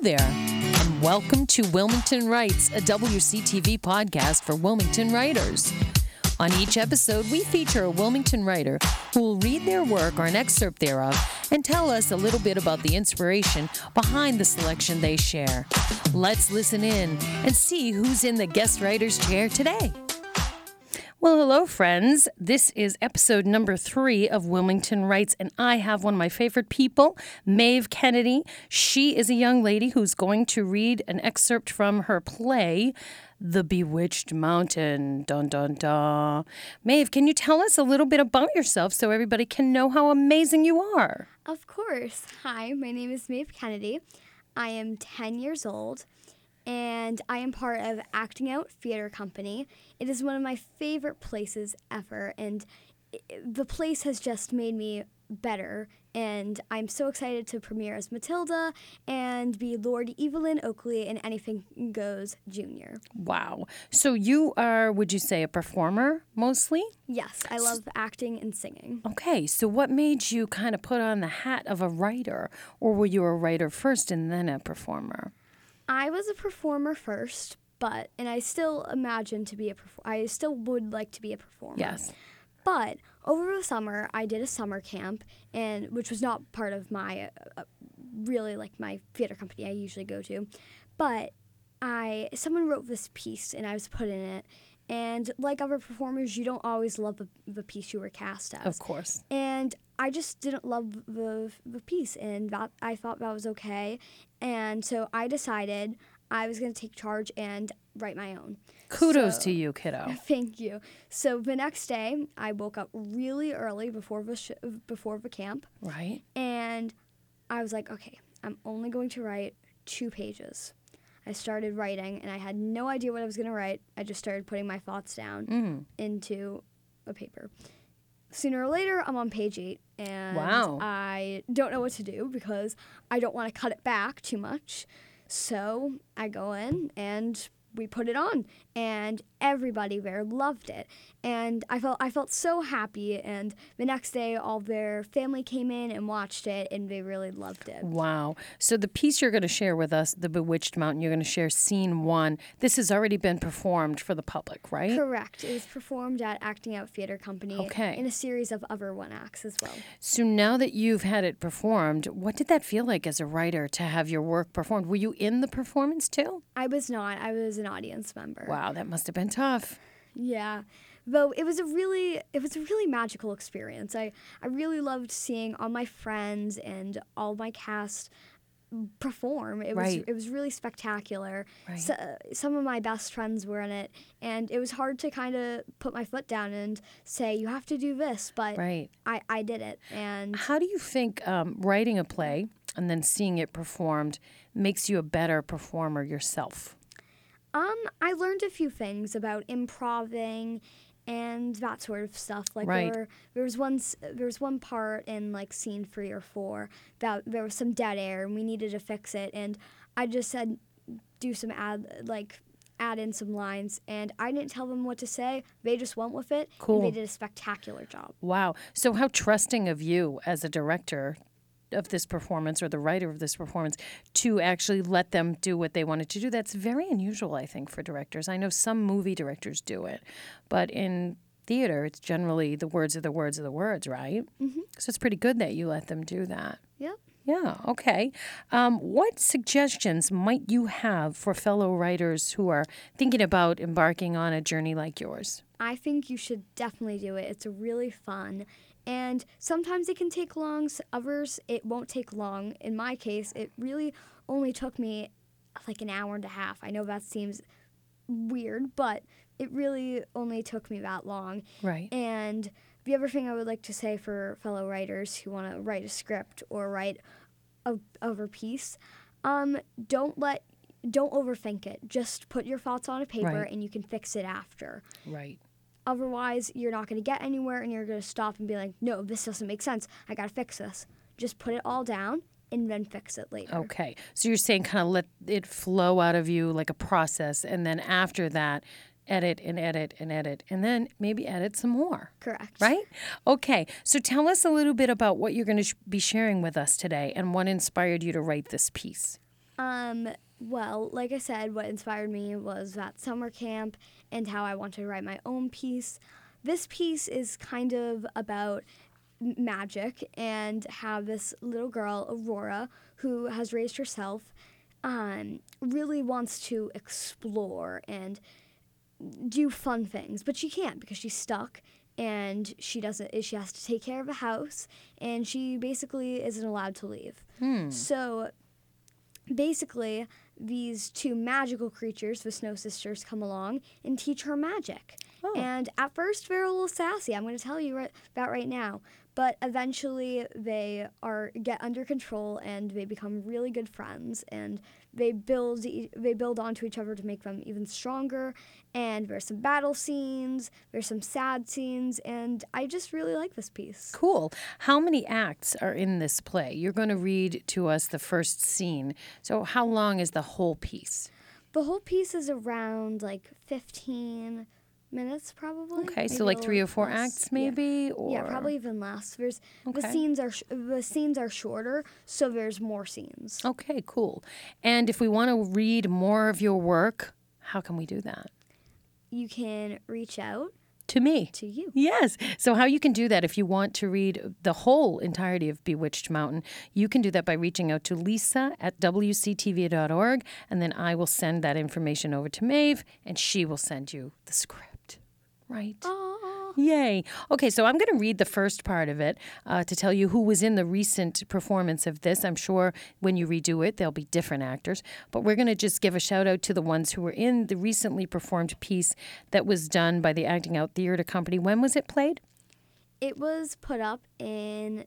Hello there, and welcome to Wilmington Writes, a WCTV podcast for Wilmington writers. On each episode, we feature a Wilmington writer who will read their work or an excerpt thereof and tell us a little bit about the inspiration behind the selection they share. Let's listen in and see who's in the guest writer's chair today. Well, hello, friends. This is episode number three of Wilmington Writes, and I have one of my favorite people, Maeve Kennedy. She is a young lady who's going to read an excerpt from her play, The Bewitched Mountain. Dun, dun, dun. Maeve, can you tell us a little bit about yourself so everybody can know how amazing you are? Of course. Hi, my name is Maeve Kennedy. I am 10 years old and I am part of Acting Out Theater Company. It is one of my favorite places ever, and the place has just made me better. And I'm so excited to premiere as Matilda and be Lord Evelyn Oakley in Anything Goes Junior. Wow. So you are, would you say, a performer mostly? Yes, I love acting and singing. Okay, so what made you kind of put on the hat of a writer, or were you a writer first and then a performer? I was a performer first, but and I still imagine to be a perfor- I still would like to be a performer. Yes. But over the summer, I did a summer camp, and which was not part of my uh, really like my theater company I usually go to, but I someone wrote this piece and I was put in it, and like other performers, you don't always love the, the piece you were cast as Of course. and I just didn't love the the piece, and that I thought that was okay, and so I decided I was going to take charge and write my own. Kudos So- to you, kiddo. Thank you. So the next day, I woke up really early before the sh- before the camp, Right? and I was like, okay, I'm only going to write two pages. I started writing, and I had no idea what I was going to write. I just started putting my thoughts down Mm. into a paper. Sooner or later, I'm on page eight, and Wow. I don't know what to do because I don't want to cut it back too much. So I go in and we put it on, and everybody there loved it, and I felt I felt so happy. And the next day, all their family came in and watched it, and they really loved it. Wow. So the piece you're going to share with us, The Bewitched Mountain, you're going to share scene one. This has already been performed for the public, right? Correct. It was performed at Acting Out Theater Company Okay. in a series of other one acts as well. So now that you've had it performed, what did that feel like as a writer to have your work performed? Were you in the performance too? I was not. I was an audience member. Wow, that must have been tough. Yeah. Though it was a really it was a really magical experience. I, I really loved seeing all my friends and all my cast perform. It Right. was it was really spectacular. Right. So, some of my best friends were in it and it was hard to kind of put my foot down and say you have to do this, but Right. I, I did it and How do you think um, writing a play and then seeing it performed makes you a better performer yourself? Um, I learned a few things about improving and that sort of stuff. Like Right. there, were, there was one s- there was one part in like scene three or four that there was some dead air and we needed to fix it. And I just said, do some add like add in some lines, and I didn't tell them what to say. They just went with it. Cool. And they did a spectacular job. Wow. So, how trusting of you as a director of this performance or the writer of this performance to actually let them do what they wanted to do? That's very unusual, I think, for directors. I know some movie directors do it, but in theater, it's generally the words are the words are the words, right? Mm-hmm. So, it's pretty good that you let them do that. Yep. Yeah, okay. Um, what suggestions might you have for fellow writers who are thinking about embarking on a journey like yours? I think you should definitely do it. It's really fun. And sometimes it can take long, others it won't take long. In my case, it really only took me like an hour and a half. I know that seems weird, but it really only took me that long. Right. And the other thing I would like to say for fellow writers who want to write a script or write a piece, um, don't let don't overthink it. Just put your thoughts on a paper Right. and you can fix it after. Right. Otherwise, you're not going to get anywhere and you're going to stop and be like, no, this doesn't make sense. I got to fix this. Just put it all down and then fix it later. Okay. So you're saying kind of let it flow out of you like a process, and then after that, edit and edit and edit, and then maybe edit some more. Correct. Right? Okay. So tell us a little bit about what you're going to sh- be sharing with us today and what inspired you to write this piece. Um, well, like I said, what inspired me was that summer camp and how I wanted to write my own piece. This piece is kind of about magic and how this little girl, Aurora, who has raised herself, um, really wants to explore and do fun things, but she can't because she's stuck and she doesn't she has to take care of a house and she basically isn't allowed to leave. So basically these two magical creatures, the Snow Sisters, come along and teach her magic. Oh. And at first, they're a little sassy. I'm going to tell you right, about right now. But eventually, they are get under control and they become really good friends. And they build e- they build onto each other to make them even stronger. And there's some battle scenes. There's some sad scenes, and I just really like this piece. Cool. How many acts are in this play? You're going to read to us the first scene. So, how long is the whole piece? The whole piece is around like 15 minutes, probably. Okay, so like three or four acts, Yeah. maybe, or Yeah, probably even less. There's the scenes are sh- the scenes are shorter, so there's more scenes. Okay, cool. And if we want to read more of your work, how can we do that? You can reach out To me. to you. Yes. So, how you can do that if you want to read the whole entirety of Bewitched Mountain, you can do that by reaching out to Lisa at WCTV.org, and then I will send that information over to Maeve, and she will send you the script. Right? Aw. Yay. Okay, so I'm going to read the first part of it uh, to tell you who was in the recent performance of this. I'm sure when you redo it, there'll be different actors, but we're going to just give a shout out to the ones who were in the recently performed piece that was done by the Acting Out Theater Company. When was it played? It was put up in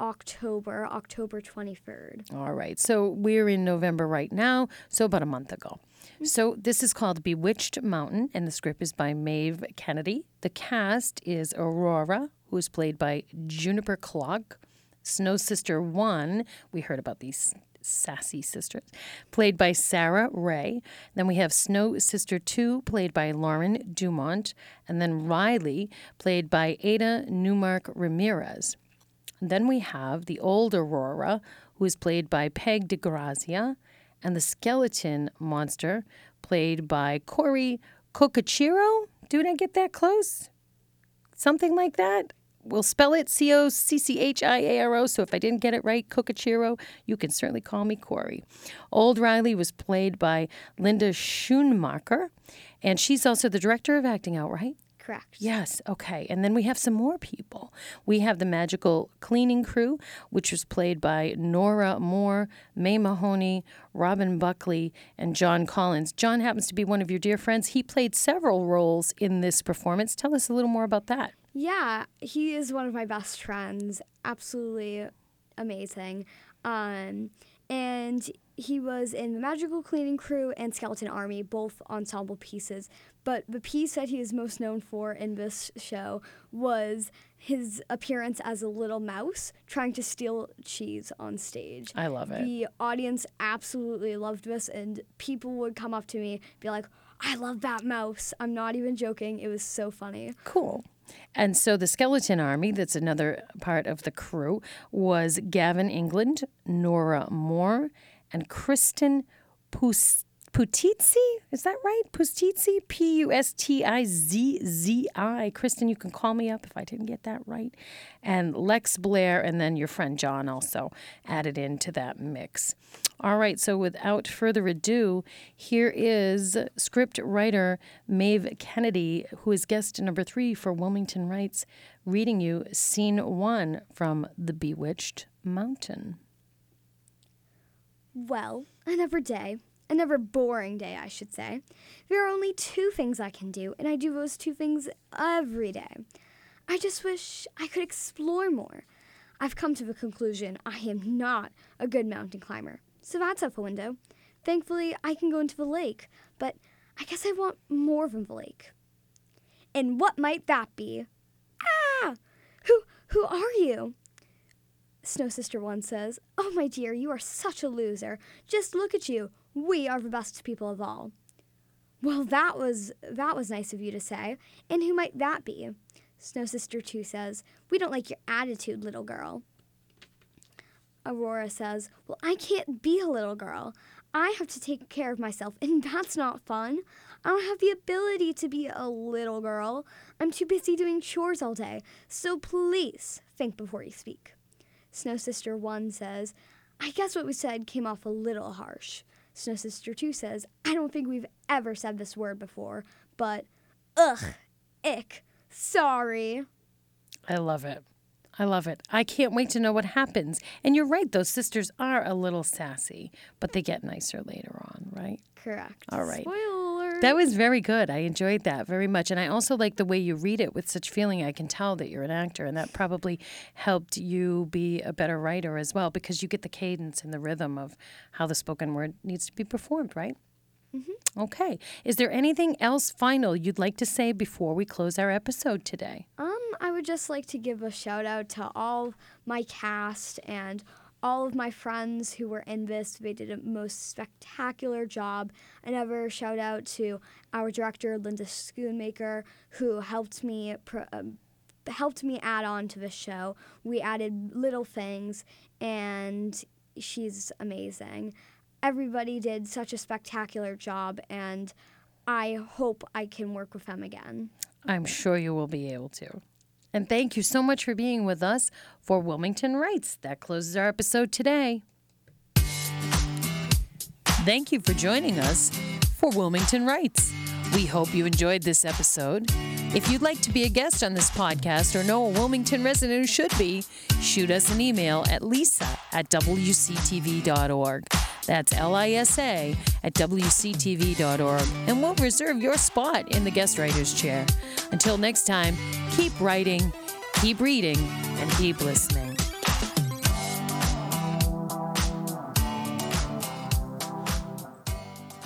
October, October 23rd. All right, so we're in November right now, so about a month ago. Mm-hmm. So this is called Bewitched Mountain, and the script is by Maeve Kennedy. The cast is Aurora, who is played by Juniper Clock. Snow Sister 1, we heard about these sassy sisters, played by Sarah Ray. Then we have Snow Sister 2, played by Lauren Dumont. And then Riley, played by Ada Newmark Ramirez. Then we have the old Aurora, who is played by Peg de Grazia, and the skeleton monster, played by Corey Cocchiaro. Did I get that close? Something like that. We'll spell it C O C C H I A R O. So if I didn't get it right, Cocchiaro, you can certainly call me Corey. Old Riley was played by Linda Schoonmaker, and she's also the director of Acting Out, right? Correct. Yes, okay. And then we have some more people. We have the magical cleaning crew, which was played by Nora Moore, May Mahoney, Robin Buckley, and John Collins. John happens to be one of your dear friends. He played several roles in this performance. Tell us a little more about that. Yeah, he is one of my best friends. Absolutely amazing. Um, and he was in the Magical Cleaning Crew and Skeleton Army, both ensemble pieces. But the piece that he is most known for in this show was his appearance as a little mouse trying to steal cheese on stage. I love it. The audience absolutely loved this, and people would come up to me, be like, I love that mouse. I'm not even joking. It was so funny. Cool. And so the Skeleton Army, that's another part of the crew, was Gavin England, Nora Moore, and Kristen Pus- Putizzi. Is that right? Pustizzi? P U S T I Z Z I. Kristen, you can call me up if I didn't get that right. And Lex Blair, and then your friend John also added into that mix. All right, so without further ado, here is script writer Maeve Kennedy, who is guest number three for Wilmington Writes, reading you scene one from The Bewitched Mountain. Well, another day, another boring day, I should say. There are only two things I can do, and I do those two things every day. I just wish I could explore more. I've come to the conclusion I am not a good mountain climber, so that's out the window. Thankfully, I can go into the lake, but I guess I want more than the lake. And what might that be? Ah! Who who are you? Snow Sister One says, Oh, my dear, you are such a loser. Just look at you. We are the best people of all. Well, that was that was nice of you to say. And who might that be? Snow Sister Two says, We don't like your attitude, little girl. Aurora says, Well, I can't be a little girl. I have to take care of myself, and that's not fun. I don't have the ability to be a little girl. I'm too busy doing chores all day. So please think before you speak. Snow Sister 1 says, I guess what we said came off a little harsh. Snow Sister 2 says, I don't think we've ever said this word before, but ugh, ick, sorry. I love it. I love it. I can't wait to know what happens. And you're right, those sisters are a little sassy, but they get nicer later on, right? Correct. All right. Spoiler. That was very good. I enjoyed that very much. And I also like the way you read it with such feeling. I can tell that you're an actor, and that probably helped you be a better writer as well because you get the cadence and the rhythm of how the spoken word needs to be performed, right? Mm-hmm. Okay. Is there anything else final you'd like to say before we close our episode today? Um, I would just like to give a shout out to all my cast and all of my friends who were in this. They did a most spectacular job. Another shout out to our director, Linda Schoonmaker, who helped me. Um, helped me add on to the show. We added little things, and she's amazing. Everybody did such a spectacular job, and I hope I can work with them again. I'm sure you will be able to. And thank you so much for being with us for Wilmington Writes. That closes our episode today. Thank you for joining us for Wilmington Writes. We hope you enjoyed this episode. If you'd like to be a guest on this podcast or know a Wilmington resident who should be, shoot us an email at lisa at wctv.org. That's L I S A at WCTV.org, and we'll reserve your spot in the guest writer's chair. Until next time, keep writing, keep reading, and keep listening.